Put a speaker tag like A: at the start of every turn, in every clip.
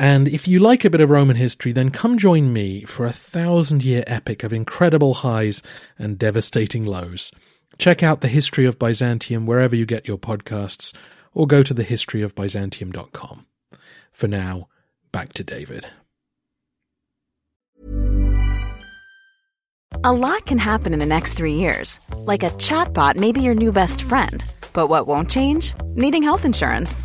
A: And if you like a bit of Roman history, then come join me for a thousand year epic of incredible highs and devastating lows. Check out the history of Byzantium wherever you get your podcasts, or go to thehistoryofbyzantium.com. For now, back to David.
B: A lot can happen in the next three years. Like a chatbot may be your new best friend. But what won't change? Needing health insurance.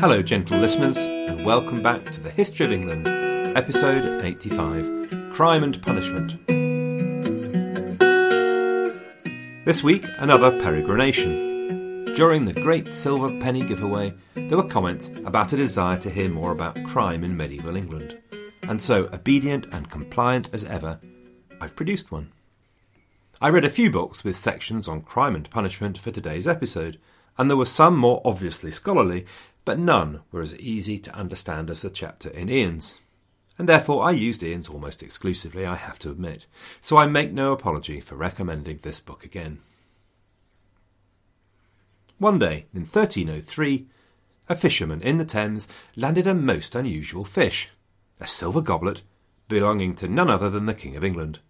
C: Hello, gentle listeners, and welcome back to the History of England, episode 85 Crime and Punishment. This week, another peregrination. During the great silver penny giveaway, there were comments about a desire to hear more about crime in medieval England. And so, obedient and compliant as ever, I've produced one. I read a few books with sections on crime and punishment for today's episode, and there were some more obviously scholarly, but none were as easy to understand as the chapter in Ian's. And therefore I used Ian's almost exclusively, I have to admit, so I make no apology for recommending this book again. One day, in 1303, a fisherman in the Thames landed a most unusual fish, a silver goblet belonging to none other than the King of England.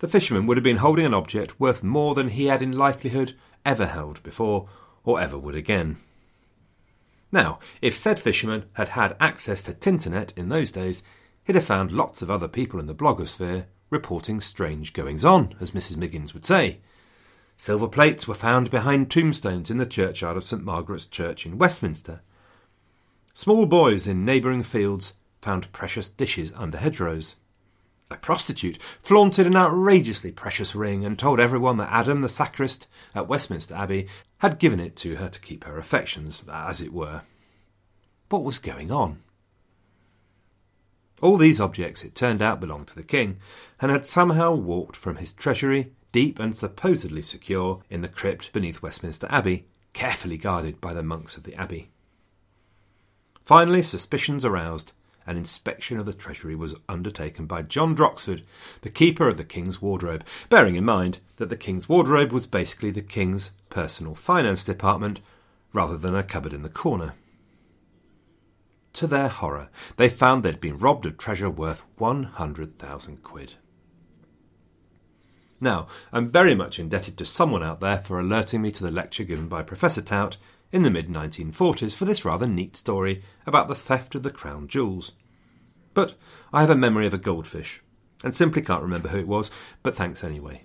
C: The fisherman would have been holding an object worth more than he had in likelihood ever held before, or ever would again. Now, if said fisherman had had access to Tinternet in those days, he'd have found lots of other people in the blogosphere reporting strange goings on, as Mrs. Miggins would say. Silver plates were found behind tombstones in the churchyard of St Margaret's Church in Westminster. Small boys in neighbouring fields found precious dishes under hedgerows. A prostitute flaunted an outrageously precious ring and told everyone that Adam, the sacrist at Westminster Abbey, had given it to her to keep her affections, as it were. What was going on? All these objects, it turned out, belonged to the king, and had somehow walked from his treasury, deep and supposedly secure, in the crypt beneath Westminster Abbey, carefully guarded by the monks of the abbey. Finally, suspicions aroused, an inspection of the treasury was undertaken by John Droxford, the keeper of the King's wardrobe, bearing in mind that the King's wardrobe was basically the King's personal finance department rather than a cupboard in the corner. To their horror, they found they'd been robbed of treasure worth 100,000 quid. Now, I'm very much indebted to someone out there for alerting me to the lecture given by Professor Tout in the mid 1940s for this rather neat story about the theft of the crown jewels. But I have a memory of a goldfish, and simply can't remember who it was, but thanks anyway.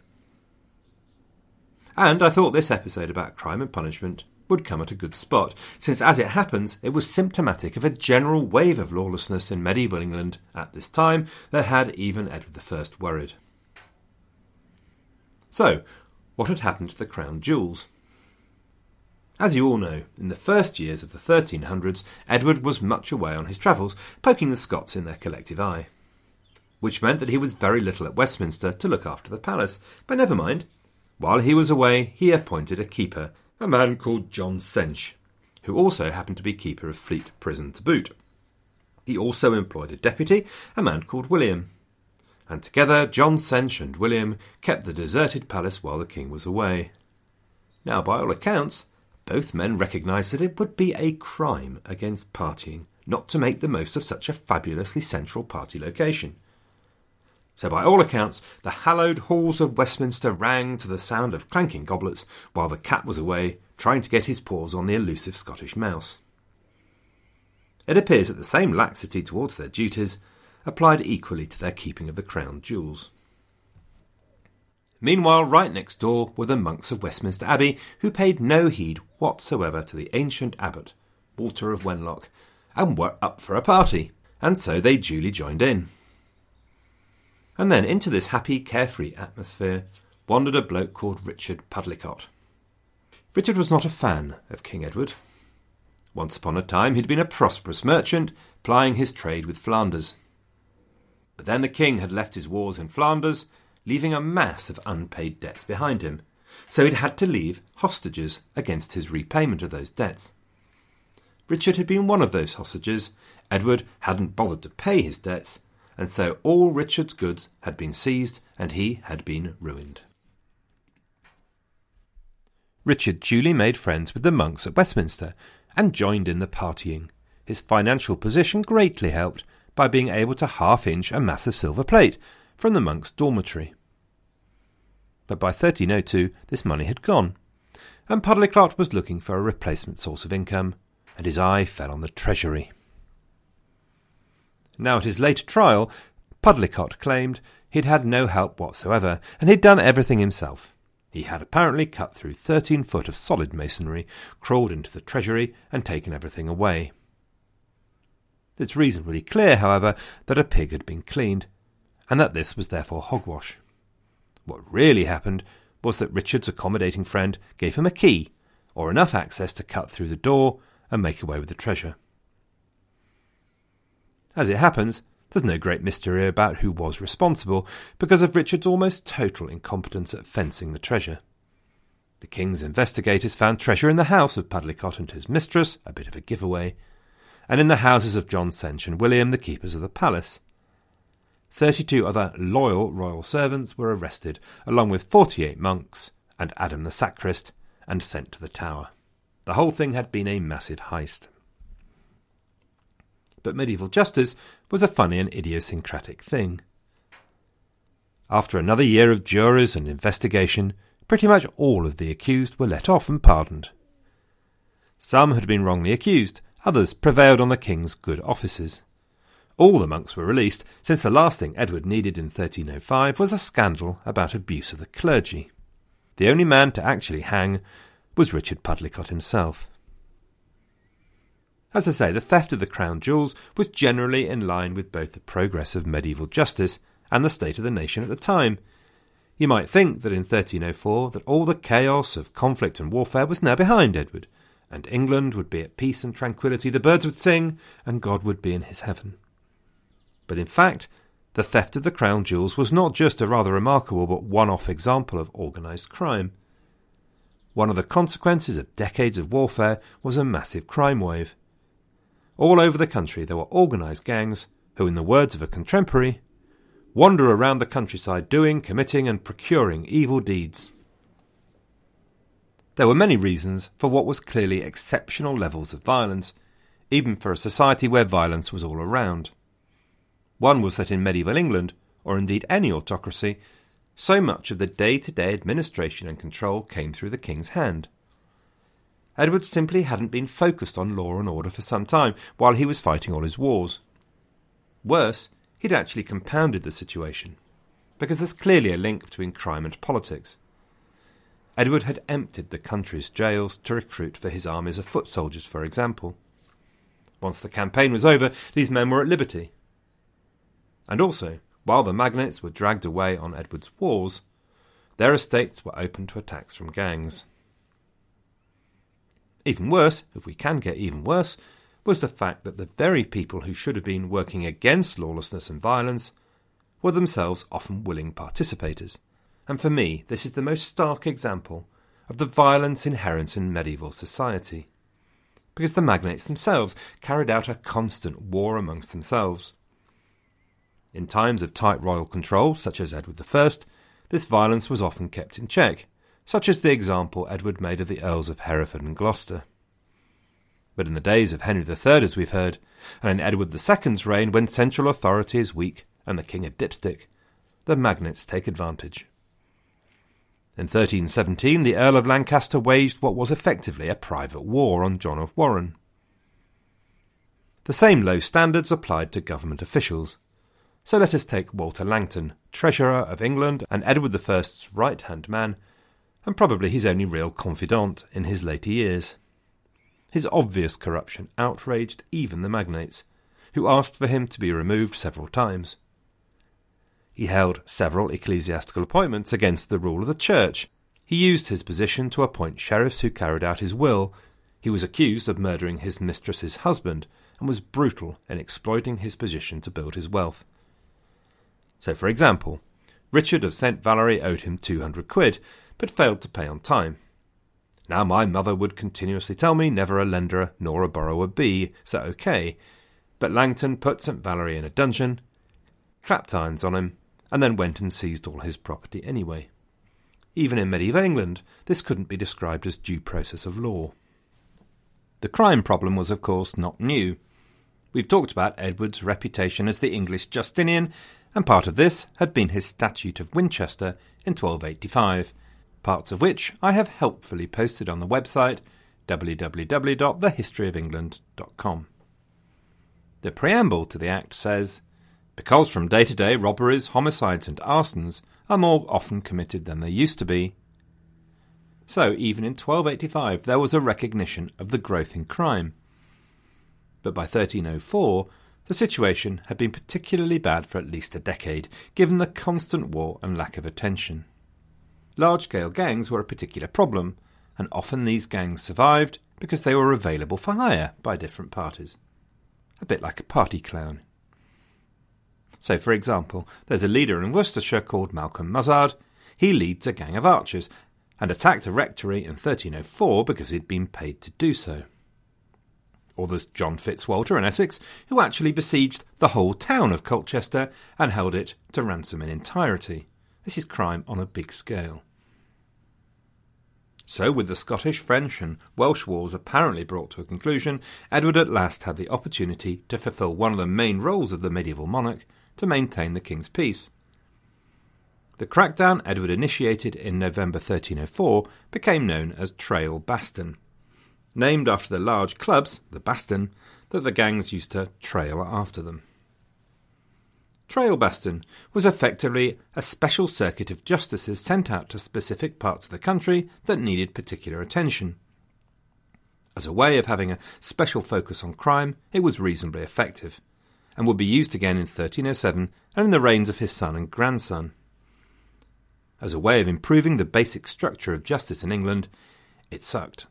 C: And I thought this episode about crime and punishment would come at a good spot, since as it happens, it was symptomatic of a general wave of lawlessness in medieval England at this time that had even Edward I worried. So, what had happened to the crown jewels? As you all know, in the first years of the 1300s, Edward was much away on his travels, poking the Scots in their collective eye. Which meant that he was very little at Westminster to look after the palace. But never mind. While he was away, he appointed a keeper, a man called John Sench, who also happened to be keeper of Fleet Prison to boot. He also employed a deputy, a man called William. and together John Sench and William kept the deserted palace while the king was away. Now, by all accounts, both men recognised that it would be a crime against partying not to make the most of such a fabulously central party location. So, by all accounts, the hallowed halls of Westminster rang to the sound of clanking goblets while the cat was away trying to get his paws on the elusive Scottish mouse. It appears that the same laxity towards their duties applied equally to their keeping of the crown jewels. Meanwhile, right next door were the monks of Westminster Abbey, who paid no heed whatsoever to the ancient abbot, Walter of Wenlock, and were up for a party, and so they duly joined in. And then into this happy, carefree atmosphere wandered a bloke called Richard Pudlicott. Richard was not a fan of King Edward. Once upon a time he'd been a prosperous merchant, plying his trade with Flanders. But then the king had left his wars in Flanders, leaving a mass of unpaid debts behind him, so he'd had to leave hostages against his repayment of those debts. Richard had been one of those hostages. Edward hadn't bothered to pay his debts, and so all Richard's goods had been seized and he had been ruined. Richard duly made friends with the monks at Westminster and joined in the partying. His financial position greatly helped by being able to half inch a massive silver plate from the monks' dormitory. But by 1302 this money had gone, and Pudlicott was looking for a replacement source of income, and his eye fell on the treasury. Now at his later trial, Pudlicott claimed he'd had no help whatsoever, and he'd done everything himself. He had apparently cut through thirteen foot of solid masonry, crawled into the treasury, and taken everything away. It's reasonably clear, however, that a pig had been cleaned, and that this was therefore hogwash. What really happened was that Richard's accommodating friend gave him a key, or enough access to cut through the door and make away with the treasure. As it happens, there's no great mystery about who was responsible because of Richard's almost total incompetence at fencing the treasure. The king's investigators found treasure in the house of Pudlicott and his mistress, a bit of a giveaway, and in the houses of John Sench and William, the keepers of the palace. Thirty-two other loyal royal servants were arrested, along with forty-eight monks and Adam the sacrist, and sent to the Tower. The whole thing had been a massive heist. But medieval justice was a funny and idiosyncratic thing. After another year of juries and investigation, pretty much all of the accused were let off and pardoned. Some had been wrongly accused, others prevailed on the king's good offices. All the monks were released, since the last thing Edward needed in 1305 was a scandal about abuse of the clergy. The only man to actually hang was Richard Pudlicott himself. As I say, the theft of the crown jewels was generally in line with both the progress of medieval justice and the state of the nation at the time. You might think that in 1304 that all the chaos of conflict and warfare was now behind Edward, and England would be at peace and tranquillity, the birds would sing, and God would be in his heaven. But in fact, the theft of the crown jewels was not just a rather remarkable but one off example of organised crime. One of the consequences of decades of warfare was a massive crime wave. All over the country there were organised gangs who, in the words of a contemporary, wander around the countryside doing, committing, and procuring evil deeds. There were many reasons for what was clearly exceptional levels of violence, even for a society where violence was all around. One was that in medieval England, or indeed any autocracy, so much of the day to day administration and control came through the king's hand. Edward simply hadn't been focused on law and order for some time while he was fighting all his wars. Worse, he'd actually compounded the situation, because there's clearly a link between crime and politics. Edward had emptied the country's jails to recruit for his armies of foot soldiers, for example. Once the campaign was over, these men were at liberty. And also, while the magnates were dragged away on Edward's wars, their estates were open to attacks from gangs. Even worse, if we can get even worse, was the fact that the very people who should have been working against lawlessness and violence were themselves often willing participators. And for me, this is the most stark example of the violence inherent in medieval society. Because the magnates themselves carried out a constant war amongst themselves. In times of tight royal control, such as Edward I, this violence was often kept in check, such as the example Edward made of the Earls of Hereford and Gloucester. But in the days of Henry III, as we've heard, and in Edward II's reign, when central authority is weak and the king a dipstick, the magnates take advantage. In 1317, the Earl of Lancaster waged what was effectively a private war on John of Warren. The same low standards applied to government officials. So let us take Walter Langton, Treasurer of England and Edward I's right hand man, and probably his only real confidant in his later years. His obvious corruption outraged even the magnates, who asked for him to be removed several times. He held several ecclesiastical appointments against the rule of the church. He used his position to appoint sheriffs who carried out his will. He was accused of murdering his mistress's husband and was brutal in exploiting his position to build his wealth. So, for example, Richard of St. Valery owed him 200 quid, but failed to pay on time. Now, my mother would continuously tell me never a lender nor a borrower be, so okay. But Langton put St. Valery in a dungeon, clapped irons on him, and then went and seized all his property anyway. Even in medieval England, this couldn't be described as due process of law. The crime problem was, of course, not new. We've talked about Edward's reputation as the English Justinian, and part of this had been his Statute of Winchester in 1285, parts of which I have helpfully posted on the website www.thehistoryofengland.com. The preamble to the Act says, Because from day to day robberies, homicides, and arsons are more often committed than they used to be. So, even in 1285, there was a recognition of the growth in crime. But by 1304, the situation had been particularly bad for at least a decade, given the constant war and lack of attention. Large scale gangs were a particular problem, and often these gangs survived because they were available for hire by different parties. A bit like a party clown. So, for example, there's a leader in Worcestershire called Malcolm Musard. He leads a gang of archers and attacked a rectory in 1304 because he'd been paid to do so or there's John Fitzwalter in Essex, who actually besieged the whole town of Colchester and held it to ransom in entirety. This is crime on a big scale. So, with the Scottish, French, and Welsh wars apparently brought to a conclusion, Edward at last had the opportunity to fulfil one of the main roles of the medieval monarch to maintain the king's peace. The crackdown Edward initiated in November 1304 became known as Trail Baston named after the large clubs, the Baston, that the gangs used to trail after them. Trail Baston was effectively a special circuit of justices sent out to specific parts of the country that needed particular attention. As a way of having a special focus on crime, it was reasonably effective, and would be used again in 1307 and in the reigns of his son and grandson. As a way of improving the basic structure of justice in England, it sucked.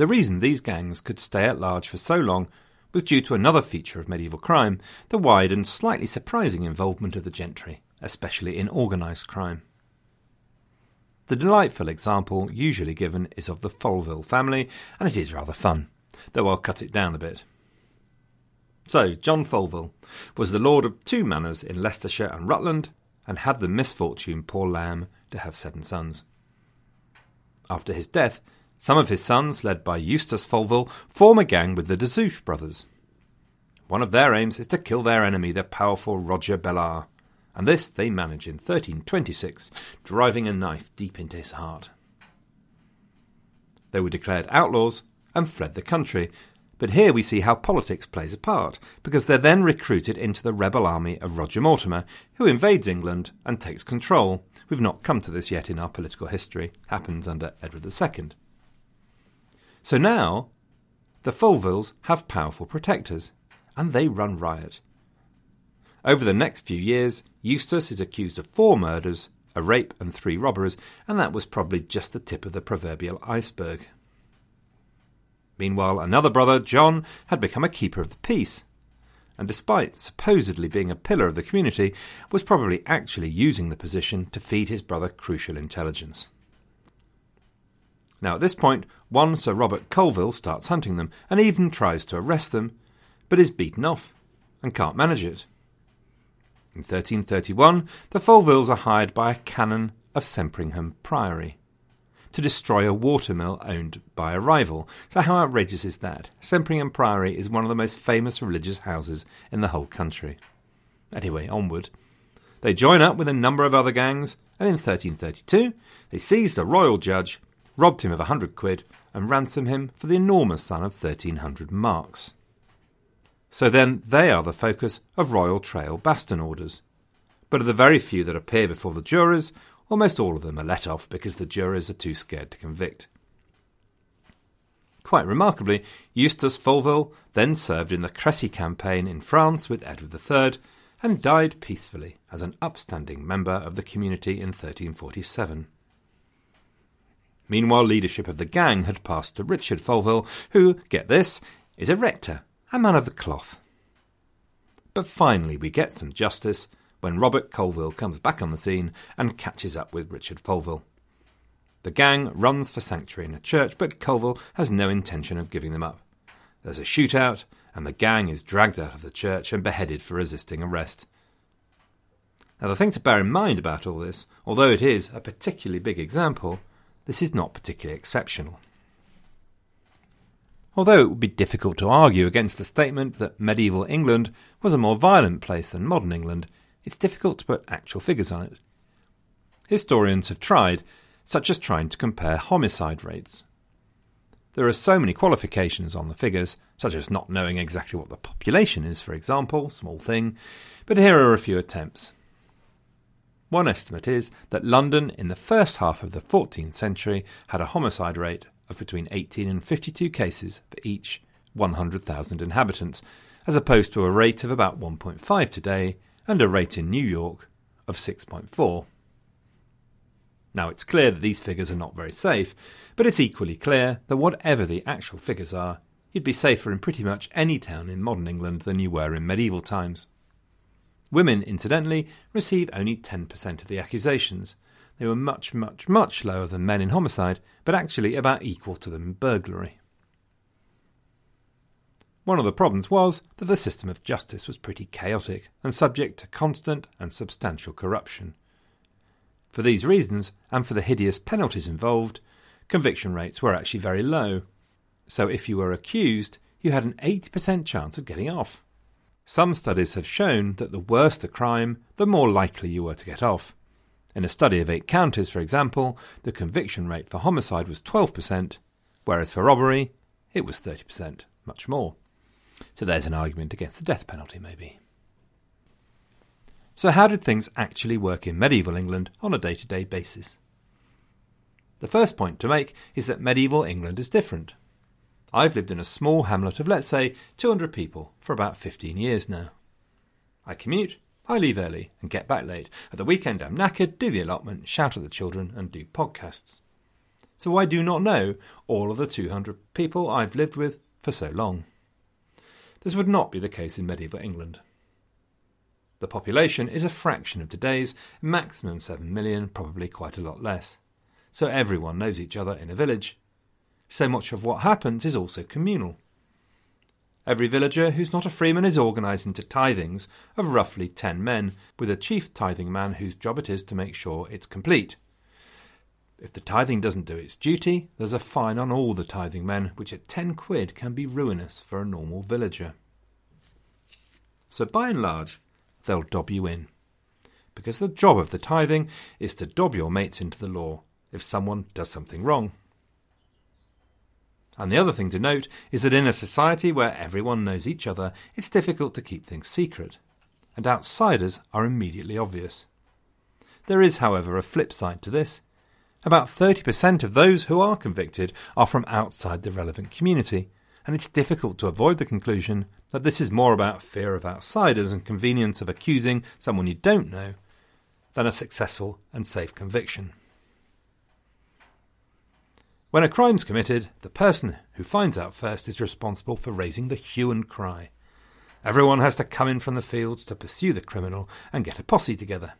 C: The reason these gangs could stay at large for so long was due to another feature of medieval crime the wide and slightly surprising involvement of the gentry, especially in organised crime. The delightful example usually given is of the Folville family, and it is rather fun, though I'll cut it down a bit. So, John Folville was the lord of two manors in Leicestershire and Rutland, and had the misfortune, poor lamb, to have seven sons. After his death, some of his sons, led by Eustace Folville, form a gang with the De Zouche brothers. One of their aims is to kill their enemy, the powerful Roger Bellart, and this they manage in 1326, driving a knife deep into his heart. They were declared outlaws and fled the country, but here we see how politics plays a part, because they're then recruited into the rebel army of Roger Mortimer, who invades England and takes control. We've not come to this yet in our political history, happens under Edward II. So now, the Folvilles have powerful protectors, and they run riot. Over the next few years, Eustace is accused of four murders, a rape, and three robberies, and that was probably just the tip of the proverbial iceberg. Meanwhile, another brother, John, had become a keeper of the peace, and despite supposedly being a pillar of the community, was probably actually using the position to feed his brother crucial intelligence. Now, at this point, one Sir Robert Colville starts hunting them and even tries to arrest them, but is beaten off, and can't manage it. In 1331, the Folvilles are hired by a canon of Sempringham Priory to destroy a watermill owned by a rival. So, how outrageous is that? Sempringham Priory is one of the most famous religious houses in the whole country. Anyway, onward. They join up with a number of other gangs, and in 1332 they seize the royal judge, robbed him of a hundred quid, and ransomed him for the enormous sum of 1300 marks. So then they are the focus of Royal Trail baston orders. But of the very few that appear before the jurors, almost all of them are let off because the jurors are too scared to convict. Quite remarkably, Eustace Folville then served in the Cressy campaign in France with Edward III and died peacefully as an upstanding member of the community in 1347. Meanwhile, leadership of the gang had passed to Richard Folville, who, get this, is a rector, a man of the cloth. But finally, we get some justice when Robert Colville comes back on the scene and catches up with Richard Folville. The gang runs for sanctuary in a church, but Colville has no intention of giving them up. There's a shootout, and the gang is dragged out of the church and beheaded for resisting arrest. Now, the thing to bear in mind about all this, although it is a particularly big example, this is not particularly exceptional. Although it would be difficult to argue against the statement that medieval England was a more violent place than modern England, it's difficult to put actual figures on it. Historians have tried, such as trying to compare homicide rates. There are so many qualifications on the figures, such as not knowing exactly what the population is, for example, small thing, but here are a few attempts. One estimate is that London in the first half of the 14th century had a homicide rate of between 18 and 52 cases for each 100,000 inhabitants, as opposed to a rate of about 1.5 today and a rate in New York of 6.4. Now, it's clear that these figures are not very safe, but it's equally clear that whatever the actual figures are, you'd be safer in pretty much any town in modern England than you were in medieval times. Women, incidentally, receive only 10% of the accusations. They were much, much, much lower than men in homicide, but actually about equal to them in burglary. One of the problems was that the system of justice was pretty chaotic and subject to constant and substantial corruption. For these reasons, and for the hideous penalties involved, conviction rates were actually very low. So if you were accused, you had an 80% chance of getting off. Some studies have shown that the worse the crime, the more likely you were to get off. In a study of eight counties, for example, the conviction rate for homicide was 12%, whereas for robbery, it was 30%, much more. So there's an argument against the death penalty, maybe. So, how did things actually work in medieval England on a day to day basis? The first point to make is that medieval England is different. I've lived in a small hamlet of, let's say, 200 people for about 15 years now. I commute, I leave early and get back late. At the weekend, I'm knackered, do the allotment, shout at the children, and do podcasts. So I do not know all of the 200 people I've lived with for so long. This would not be the case in medieval England. The population is a fraction of today's, maximum 7 million, probably quite a lot less. So everyone knows each other in a village. So much of what happens is also communal. Every villager who's not a freeman is organised into tithings of roughly 10 men, with a chief tithing man whose job it is to make sure it's complete. If the tithing doesn't do its duty, there's a fine on all the tithing men, which at 10 quid can be ruinous for a normal villager. So by and large, they'll dob you in. Because the job of the tithing is to dob your mates into the law if someone does something wrong. And the other thing to note is that in a society where everyone knows each other, it's difficult to keep things secret, and outsiders are immediately obvious. There is, however, a flip side to this. About 30% of those who are convicted are from outside the relevant community, and it's difficult to avoid the conclusion that this is more about fear of outsiders and convenience of accusing someone you don't know than a successful and safe conviction. When a crime's committed, the person who finds out first is responsible for raising the hue and cry. Everyone has to come in from the fields to pursue the criminal and get a posse together.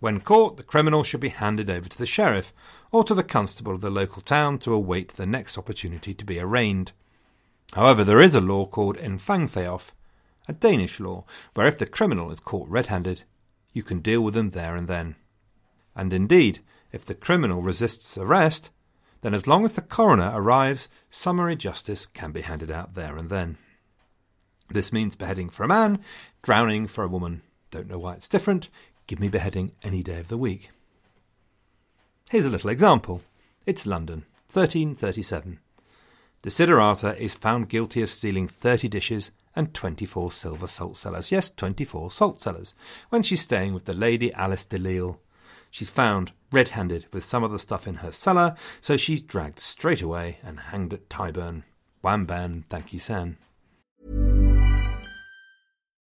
C: When caught, the criminal should be handed over to the sheriff or to the constable of the local town to await the next opportunity to be arraigned. However, there is a law called Infangthief, a Danish law where if the criminal is caught red handed, you can deal with them there and then. And indeed, if the criminal resists arrest, then as long as the coroner arrives, summary justice can be handed out there and then. This means beheading for a man, drowning for a woman. Don't know why it's different. Give me beheading any day of the week. Here's a little example. It's London, 1337. Desiderata is found guilty of stealing 30 dishes and 24 silver salt cellars. Yes, 24 salt cellars. When she's staying with the Lady Alice de Lisle. She's found red handed with some of the stuff in her cellar, so she's dragged straight away and hanged at Tyburn. Wham bam, thank you, San.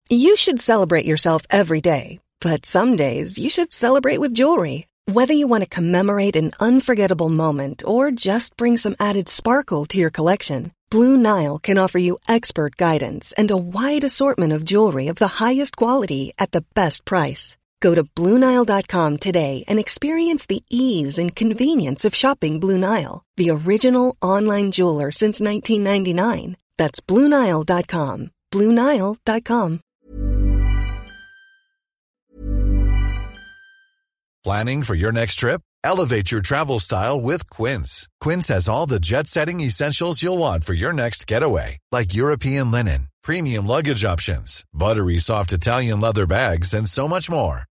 D: You should celebrate yourself every day, but some days you should celebrate with jewelry. Whether you want to commemorate an unforgettable moment or just bring some added sparkle to your collection, Blue Nile can offer you expert guidance and a wide assortment of jewelry of the highest quality at the best price. Go to BlueNile.com today and experience the ease and convenience of shopping Blue Nile, the original online jeweler since 1999. That's BlueNile.com. BlueNile.com.
E: Planning for your next trip? Elevate your travel style with Quince. Quince has all the jet setting essentials you'll want for your next getaway, like European linen, premium luggage options, buttery soft Italian leather bags, and so much more.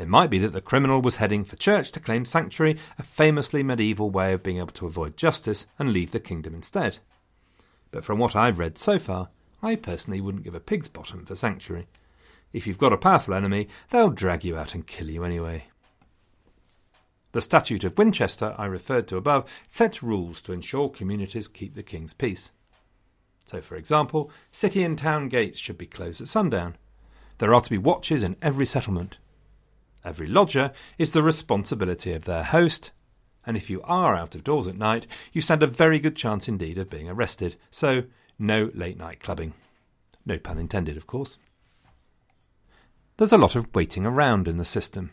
C: It might be that the criminal was heading for church to claim sanctuary, a famously medieval way of being able to avoid justice and leave the kingdom instead. But from what I've read so far, I personally wouldn't give a pig's bottom for sanctuary. If you've got a powerful enemy, they'll drag you out and kill you anyway. The Statute of Winchester I referred to above sets rules to ensure communities keep the king's peace. So, for example, city and town gates should be closed at sundown. There are to be watches in every settlement. Every lodger is the responsibility of their host, and if you are out of doors at night, you stand a very good chance indeed of being arrested. So, no late night clubbing. No pun intended, of course. There's a lot of waiting around in the system.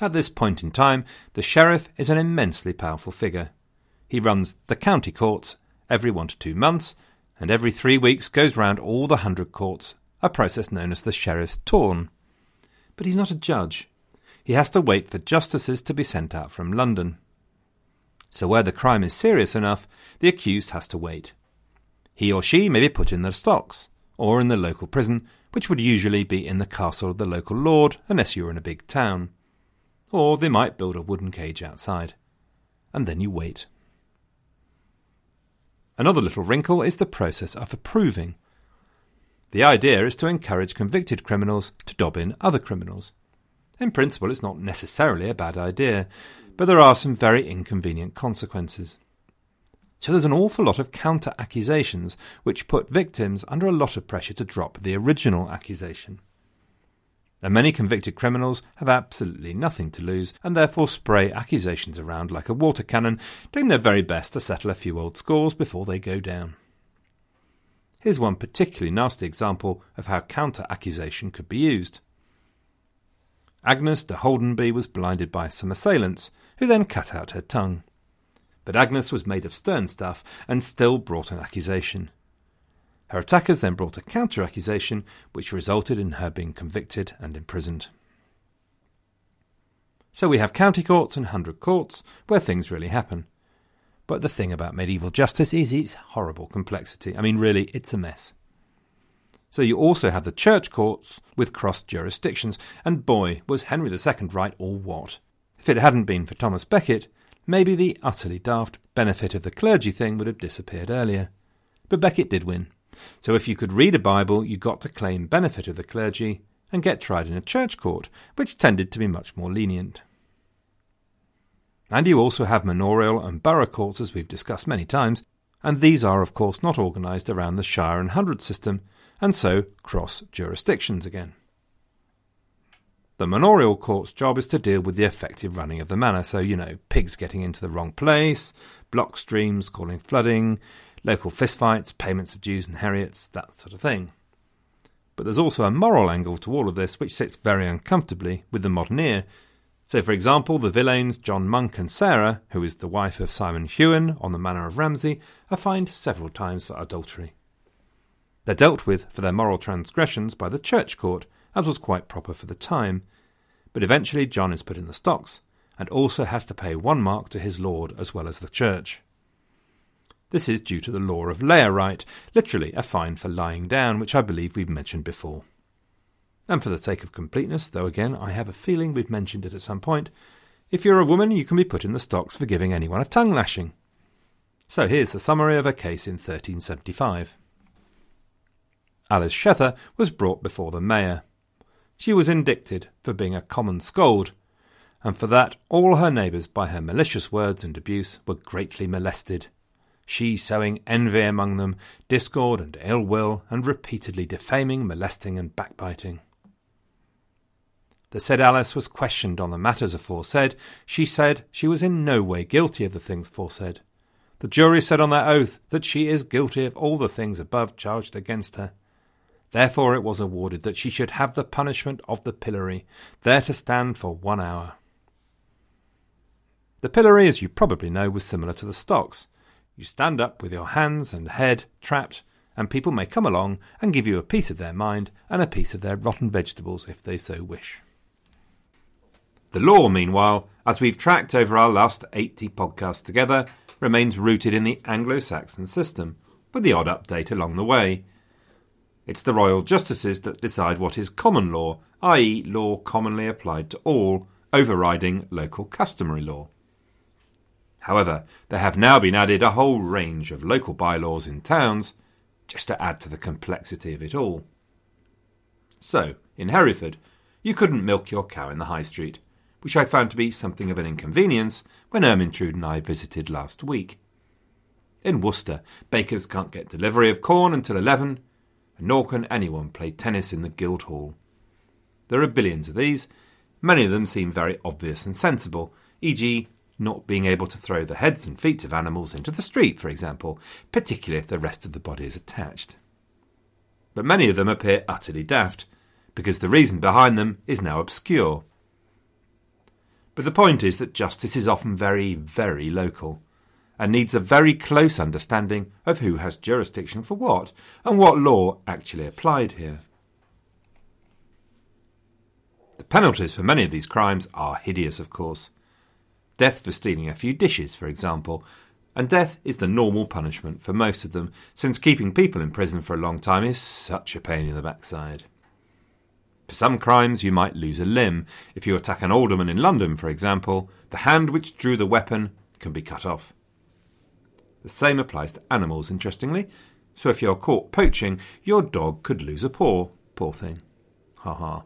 C: At this point in time, the sheriff is an immensely powerful figure. He runs the county courts every one to two months, and every three weeks goes round all the hundred courts, a process known as the sheriff's tourn. But he's not a judge. He has to wait for justices to be sent out from London. So where the crime is serious enough, the accused has to wait. He or she may be put in the stocks, or in the local prison, which would usually be in the castle of the local lord, unless you were in a big town. Or they might build a wooden cage outside. And then you wait. Another little wrinkle is the process of approving. The idea is to encourage convicted criminals to dob in other criminals. In principle, it's not necessarily a bad idea, but there are some very inconvenient consequences. So there's an awful lot of counter accusations which put victims under a lot of pressure to drop the original accusation. And many convicted criminals have absolutely nothing to lose and therefore spray accusations around like a water cannon, doing their very best to settle a few old scores before they go down. Here's one particularly nasty example of how counter accusation could be used. Agnes de Holdenby was blinded by some assailants, who then cut out her tongue. But Agnes was made of stern stuff and still brought an accusation. Her attackers then brought a counter accusation, which resulted in her being convicted and imprisoned. So we have county courts and hundred courts, where things really happen. But the thing about medieval justice is its horrible complexity. I mean, really, it's a mess. So you also have the church courts with cross jurisdictions, and boy, was Henry II right or what. If it hadn't been for Thomas Becket, maybe the utterly daft benefit of the clergy thing would have disappeared earlier. But Becket did win. So if you could read a Bible, you got to claim benefit of the clergy and get tried in a church court, which tended to be much more lenient. And you also have manorial and borough courts, as we've discussed many times, and these are, of course, not organised around the shire and hundred system, and so cross jurisdictions again. The manorial court's job is to deal with the effective running of the manor, so, you know, pigs getting into the wrong place, block streams causing flooding, local fistfights, payments of dues and heriots, that sort of thing. But there's also a moral angle to all of this which sits very uncomfortably with the modern ear. So, for example, the villains John Monk and Sarah, who is the wife of Simon Hewen on the manor of Ramsey, are fined several times for adultery. They're dealt with for their moral transgressions by the church court, as was quite proper for the time, but eventually John is put in the stocks and also has to pay one mark to his lord as well as the church. This is due to the leyrwite, literally a fine for lying down, which I believe we've mentioned before. And for the sake of completeness, though again I have a feeling we've mentioned it at some point, if you're a woman you can be put in the stocks for giving anyone a tongue lashing. So here's the summary of a case in 1375. Alice Shether was brought before the mayor she was indicted for being a common scold, and for that all her neighbours by her malicious words and abuse were greatly molested, she sowing envy among them, discord and ill will, and repeatedly defaming, molesting, and backbiting. The said Alice was questioned on the matters aforesaid. She said she was in no way guilty of the things foresaid. The jury said on their oath that she is guilty of all the things above charged against her. Therefore it was awarded that she should have the punishment of the pillory, there to stand for one hour. The pillory, as you probably know, was similar to the stocks. You stand up with your hands and head trapped, and people may come along and give you a piece of their mind and a piece of their rotten vegetables if they so wish. The law, meanwhile, as we've tracked over our last 80 podcasts together, remains rooted in the Anglo Saxon system, with the odd update along the way, it's the royal justices that decide what is common law, i.e., law commonly applied to all, overriding local customary law. However, there have now been added a whole range of local bylaws in towns, just to add to the complexity of it all. So, in Hereford, you couldn't milk your cow in the high street, which I found to be something of an inconvenience when Ermintrude and I visited last week. In Worcester, bakers can't get delivery of corn until eleven, and nor can anyone play tennis in the Guildhall. There are billions of these. Many of them seem very obvious and sensible, e.g., not being able to throw the heads and feet of animals into the street, for example, particularly if the rest of the body is attached. But many of them appear utterly daft, because the reason behind them is now obscure. But the point is that justice is often very, very local and needs a very close understanding of who has jurisdiction for what and what law actually applied here. The penalties for many of these crimes are hideous, of course. Death for stealing a few dishes, for example, and death is the normal punishment for most of them, since keeping people in prison for a long time is such a pain in the backside. For some crimes, you might lose a limb. If you attack an alderman in London, for example, the hand which drew the weapon can be cut off. The same applies to animals, interestingly. So if you're caught poaching, your dog could lose a paw. Poor thing. Ha ha.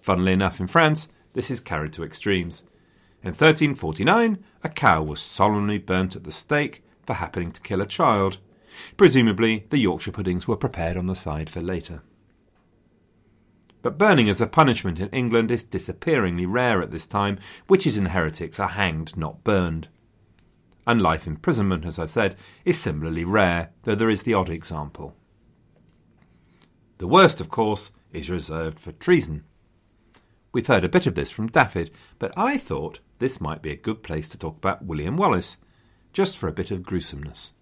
C: Funnily enough, in France, this is carried to extremes. In 1349, a cow was solemnly burnt at the stake for happening to kill a child. Presumably, the Yorkshire puddings were prepared on the side for later. But burning as a punishment in England is disappearingly rare at this time. Witches and heretics are hanged, not burned and life imprisonment, as I said, is similarly rare, though there is the odd example. The worst, of course, is reserved for treason. We've heard a bit of this from Dafydd, but I thought this might be a good place to talk about William Wallace, just for a bit of gruesomeness.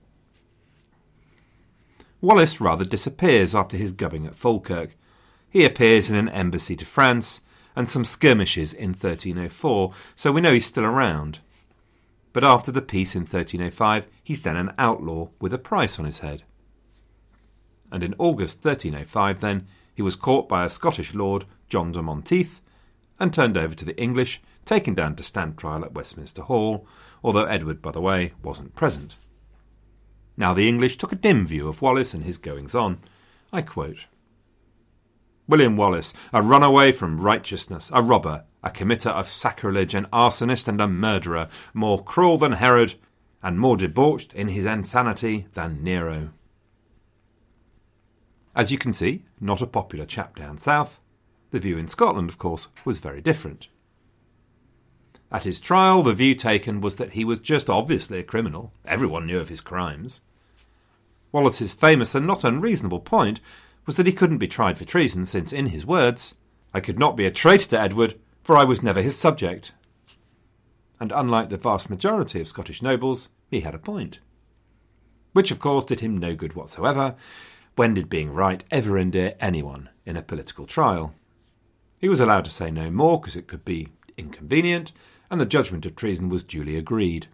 C: Wallace rather disappears after his gubbing at Falkirk. He appears in an embassy to France and some skirmishes in 1304, so we know he's still around but after the peace in 1305 he's then an outlaw with a price on his head. And in August 1305, then, he was caught by a Scottish lord, John de Monteith, and turned over to the English taken down to stand trial at Westminster Hall, although Edward, by the way, wasn't present. Now the English took a dim view of Wallace and his goings on. I quote William Wallace, a runaway from righteousness, a robber, a committer of sacrilege, an arsonist, and a murderer, more cruel than Herod, and more debauched in his insanity than Nero. As you can see, not a popular chap down south. The view in Scotland, of course, was very different. At his trial, the view taken was that he was just obviously a criminal. Everyone knew of his crimes. Wallace's famous and not unreasonable point was that he couldn't be tried for treason, since, in his words, I could not be a traitor to Edward, for I was never his subject. And unlike the vast majority of Scottish nobles, he had a point. Which, of course, did him no good whatsoever. When did being right ever endear anyone in a political trial? He was allowed to say no more because it could be inconvenient, and the judgment of treason was duly agreed.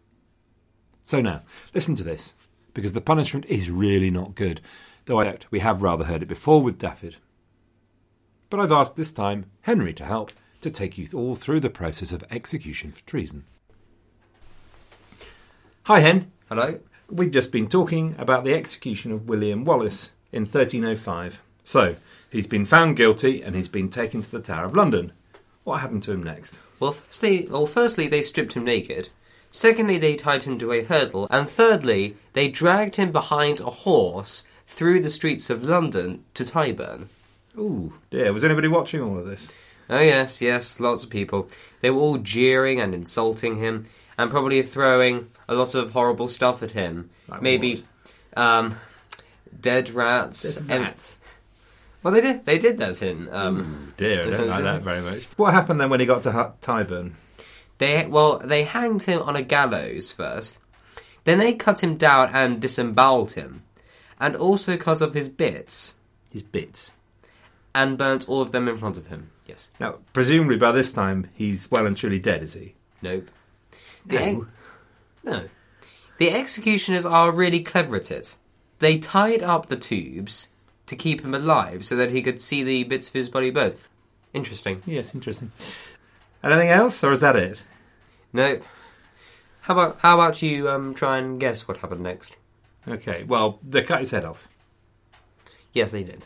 C: So now, listen to this, because the punishment is really not good, though I doubt we have rather heard it before with Dafydd. But I've asked this time Henry to help to take you all through the process of execution for treason. Hi, Hen.
F: Hello?
C: We've just been talking about the execution of William Wallace in 1305. So, he's been found guilty and he's been taken to the Tower of London. What happened to him next?
F: Well, firstly, well, firstly, they stripped him naked. Secondly, they tied him to a hurdle. And thirdly, they dragged him behind a horse through the streets of London to Tyburn.
C: Ooh, dear. Was anybody watching all of this?
F: Oh, yes, yes, lots of people. They were all jeering and insulting him, and probably throwing a lot of horrible stuff at him.
C: Like
F: Maybe um, dead rats.
C: Dead
F: em- well, they did. They did that in. Um,
C: Dear, I don't like that very much. What happened then when he got to Hu- Tyburn?
F: They well, they hanged him on a gallows first. Then they cut him down and disemboweled him, and also cut off his bits
C: His bits.
F: and burnt all of them in front of him. Yes.
C: Now, presumably by this time he's well and truly dead, is he?
F: Nope. The
C: No.
F: ex- no. The executioners are really clever at it. They tied up the tubes to keep him alive so that he could see the bits of his body burnt. Interesting.
C: Yes, interesting. Anything else, or is that it?
F: Nope. How about how about you um, try and guess what happened next?
C: Okay, well, they cut his head off.
F: Yes, they did.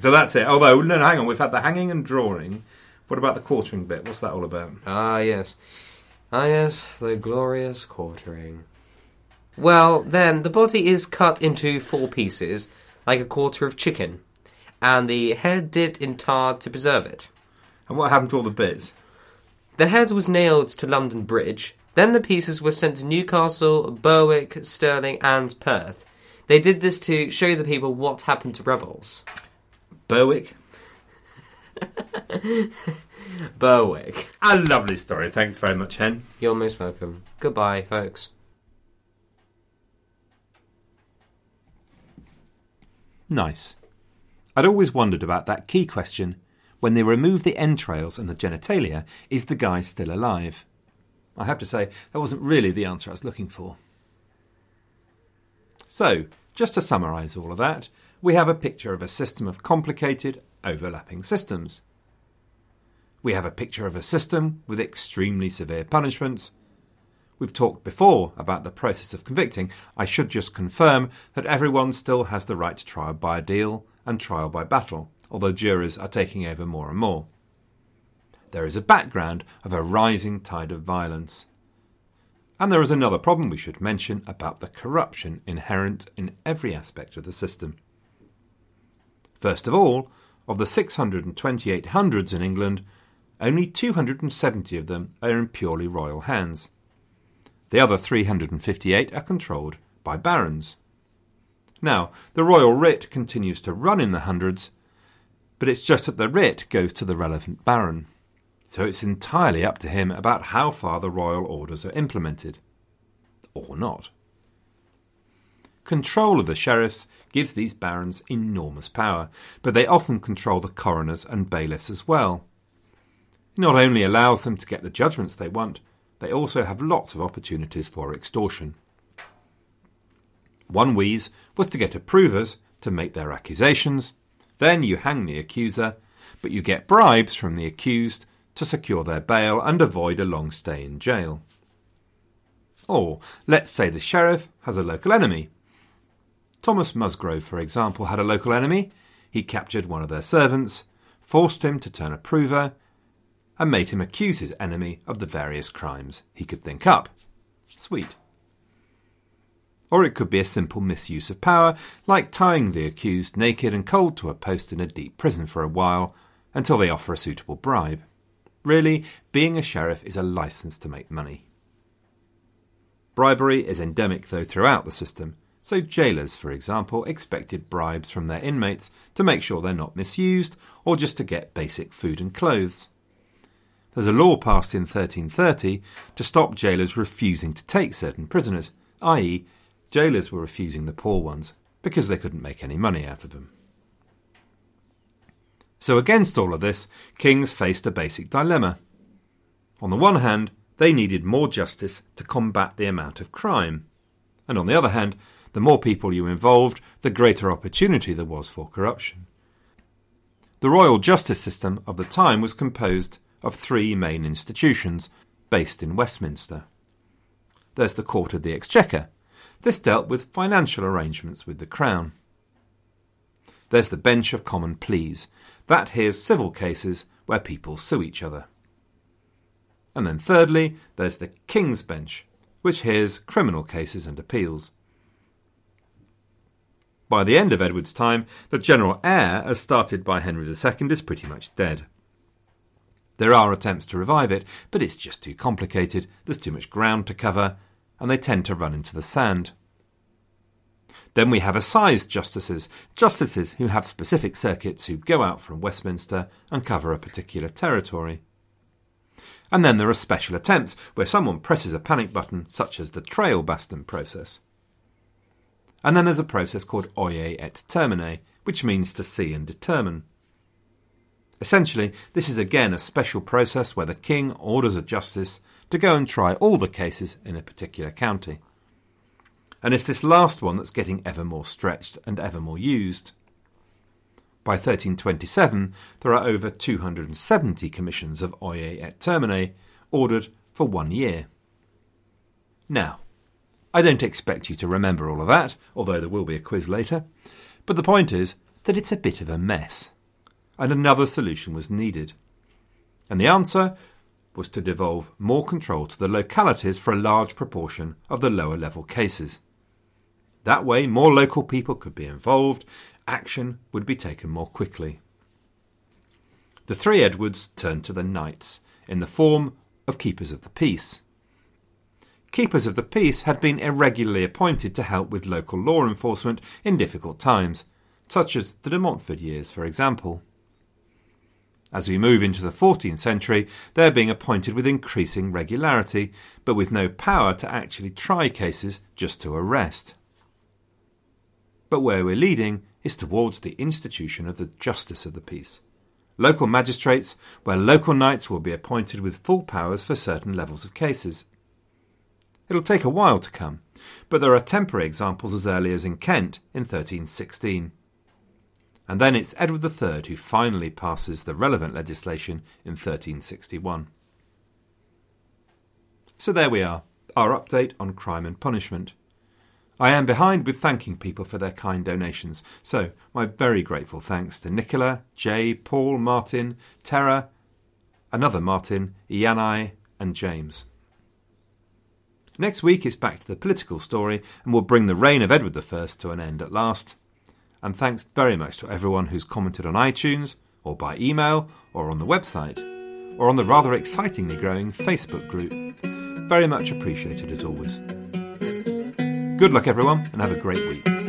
C: So that's it. Although, no, no, hang on, we've had the hanging and drawing. What about the quartering bit? What's that all about?
F: Ah, yes. Ah, yes, the glorious quartering. Well, then, the body is cut into four pieces, like a quarter of chicken, and the head dipped in tar to preserve it.
C: And what happened to all the bits?
F: The head was nailed to London Bridge, then the pieces were sent to Newcastle, Berwick, Stirling, and Perth. They did this to show the people what happened to rebels.
C: Berwick?
F: Berwick.
C: A lovely story. Thanks very much, Hen.
F: You're most welcome. Goodbye, folks.
C: Nice. I'd always wondered about that key question when they remove the entrails and the genitalia, is the guy still alive? I have to say, that wasn't really the answer I was looking for. So, just to summarise all of that, we have a picture of a system of complicated, overlapping systems. We have a picture of a system with extremely severe punishments. We've talked before about the process of convicting. I should just confirm that everyone still has the right to trial by ordeal and trial by battle, although juries are taking over more and more. There is a background of a rising tide of violence. And there is another problem we should mention about the corruption inherent in every aspect of the system. First of all, of the 628 hundreds in England, only 270 of them are in purely royal hands. The other 358 are controlled by barons. Now, the royal writ continues to run in the hundreds, but it's just that the writ goes to the relevant baron. So it's entirely up to him about how far the royal orders are implemented. Or not. Control of the sheriffs gives these barons enormous power, but they often control the coroners and bailiffs as well. It not only allows them to get the judgments they want, they also have lots of opportunities for extortion. One wheeze was to get approvers to make their accusations, then you hang the accuser, but you get bribes from the accused to secure their bail and avoid a long stay in jail. Or let's say the sheriff has a local enemy. Thomas Musgrove, for example, had a local enemy. He captured one of their servants, forced him to turn approver, and made him accuse his enemy of the various crimes he could think up. Sweet. Or it could be a simple misuse of power, like tying the accused naked and cold to a post in a deep prison for a while until they offer a suitable bribe. Really, being a sheriff is a license to make money. Bribery is endemic, though, throughout the system, so jailers, for example, expected bribes from their inmates to make sure they're not misused or just to get basic food and clothes. There's a law passed in 1330 to stop jailers refusing to take certain prisoners, i.e., jailers were refusing the poor ones because they couldn't make any money out of them. So, against all of this, kings faced a basic dilemma. On the one hand, they needed more justice to combat the amount of crime. And on the other hand, the more people you involved, the greater opportunity there was for corruption. The royal justice system of the time was composed of three main institutions based in Westminster. There's the Court of the Exchequer. This dealt with financial arrangements with the Crown. There's the Bench of Common Pleas. That hears civil cases where people sue each other. And then thirdly, there's the King's Bench, which hears criminal cases and appeals. By the end of Edward's time, the general eyre, as started by Henry II, is pretty much dead. There are attempts to revive it, but it's just too complicated, there's too much ground to cover, and they tend to run into the sand. Then we have assize justices, justices who have specific circuits who go out from Westminster and cover a particular territory. And then there are special attempts where someone presses a panic button, such as the trail baston process. And then there's a process called oyer et terminer, which means to see and determine. Essentially, this is again a special process where the king orders a justice to go and try all the cases in a particular county. And it's this last one that's getting ever more stretched and ever more used. By 1327, there are over 270 commissions of oyer et terminer ordered for one year. Now, I don't expect you to remember all of that, although there will be a quiz later, but the point is that it's a bit of a mess and another solution was needed. And the answer was to devolve more control to the localities for a large proportion of the lower level cases. That way, more local people could be involved, action would be taken more quickly. The three Edwards turned to the knights in the form of keepers of the peace. Keepers of the peace had been irregularly appointed to help with local law enforcement in difficult times, such as the de Montfort years, for example. As we move into the 14th century, they are being appointed with increasing regularity, but with no power to actually try cases, just to arrest. But where we're leading is towards the institution of the justice of the peace. Local magistrates, where local knights will be appointed with full powers for certain levels of cases. It'll take a while to come, but there are temporary examples as early as in Kent in 1316 and then it's Edward III who finally passes the relevant legislation in 1361. So there we are, our update on crime and punishment. I am behind with thanking people for their kind donations, so my very grateful thanks to Nicola, Jay, Paul, Martin, Tara, another Martin, Ianai, and James. Next week it's back to the political story, and we'll bring the reign of Edward I to an end at last and thanks very much to everyone who's commented on iTunes, or by email, or on the website, or on the rather excitingly growing Facebook group. Very much appreciated as always. Good luck, everyone, and have a great week.